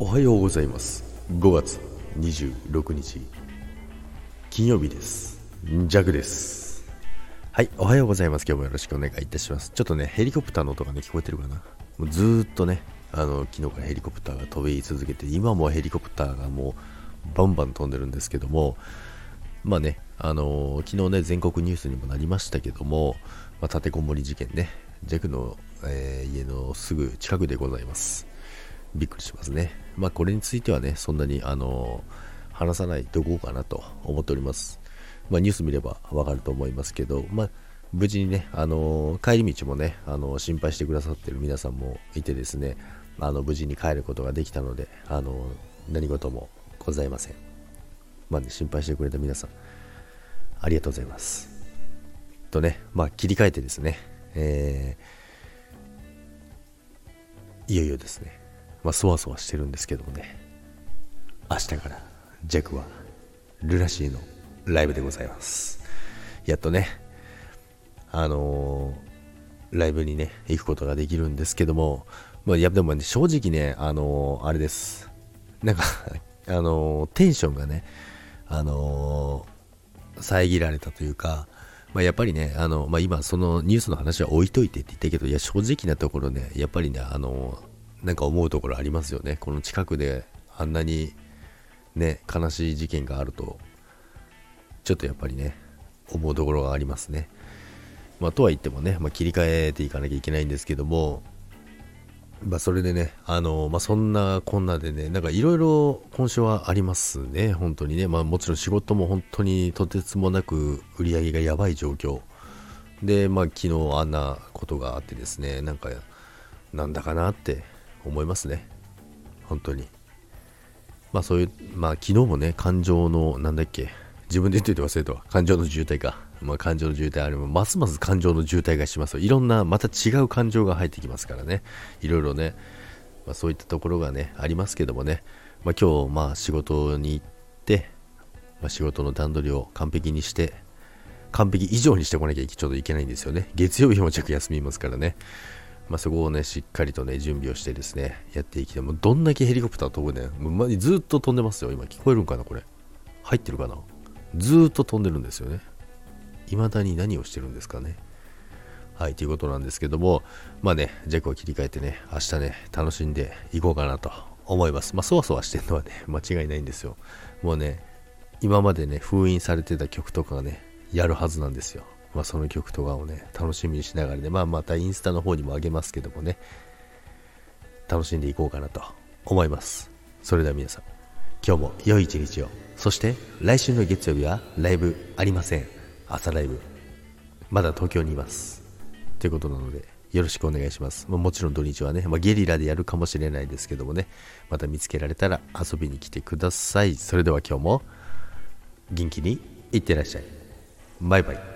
おはようございます。5月26日金曜日です。ジャグです。はいおはようございます。今日もよろしくお願いいたします。ちょっとねヘリコプターの音がね聞こえてるかな。もうずーっとねあの昨日からヘリコプターが飛び続けて今もヘリコプターがもうバンバン飛んでるんですけどもまあね、あのー、昨日ね、全国ニュースにもなりましたけども、まあ、立てこもり事件ね、ジャクの、えー、家のすぐ近くでございます。びっくりしますね。まあ、これについてはね、そんなに、あの、話さないとこうかなと思っております。まあ、ニュース見ればわかると思いますけど、まあ、無事にね、あの帰り道もね、あの心配してくださってる皆さんもいてですね、あの無事に帰ることができたので、あの何事もございません。まあね、心配してくれた皆さん、ありがとうございます。とね、まあ、切り替えてですね、えー、いよいよですね、まあ、そわそわしてるんですけどもね、明日から、ジャクは、ルナシーのライブでございます。やっとね、あのー、ライブにね、行くことができるんですけども、まあ、や、でもね、正直ね、あのー、あれです。なんかあのー、テンションがね、あの、遮られたというか、まあ、やっぱりね、あの、まあ、今そのニュースの話は置いといてって言ったけど、いや、正直なところね、やっぱりね、あの、なんか思うところありますよね。この近くであんなにね、悲しい事件があると、ちょっとやっぱりね、思うところがありますね。まあ、とは言ってもね、まあ、切り替えていかなきゃいけないんですけども、まあ、それでね、あのまあ、そんなこんなでね、なんかいろいろ今週はありますね、本当にね。まあ、もちろん仕事も本当にとてつもなく売り上げがやばい状況。で、まあ、昨日あんなことがあってですね、なんか、なんだかなって思いますね。本当に。まあ、そういう、まあ、昨日もね、感情の、なんだっけ、自分で言っておいて忘れたわ。感情の渋滞か。まあ、感情の渋滞あれば、ますます感情の渋滞がしますいろんな、また違う感情が入ってきますからね。いろいろね、まあ、そういったところがね、ありますけどもね、まあ、今日、まあ、仕事に行って、まあ、仕事の段取りを完璧にして、完璧以上にしてこなきゃちょっといけないんですよね。月曜日も着休みますからね。まあ、そこをね、しっかりとね、準備をしてですね、やっていきて、もうどんだけヘリコプター飛ぶね、もうずっと飛んでますよ。今聞こえるんかな、これ。入ってるかな？ずっと飛んでるんですよね。未だに何をしてるんですかね。はい、ということなんですけども、まあね、ジャックを切り替えてね、明日ね、楽しんでいこうかなと思います。まあ、そわそわしてるのはね、間違いないんですよ。もうね、今までね、封印されてた曲とかがね、やるはずなんですよ。まあ、その曲とかをね、楽しみにしながらね、まあ、またインスタの方にもあげますけどもね、楽しんでいこうかなと思います。それでは皆さん、今日も良い一日を。そして来週の月曜日はライブありません。朝ライブ。まだ東京にいます。ということなので、よろしくお願いします。まあ、もちろん土日はね、まあ、ゲリラでやるかもしれないですけどもね、また見つけられたら遊びに来てください。それでは今日も元気にいってらっしゃい。バイバイ。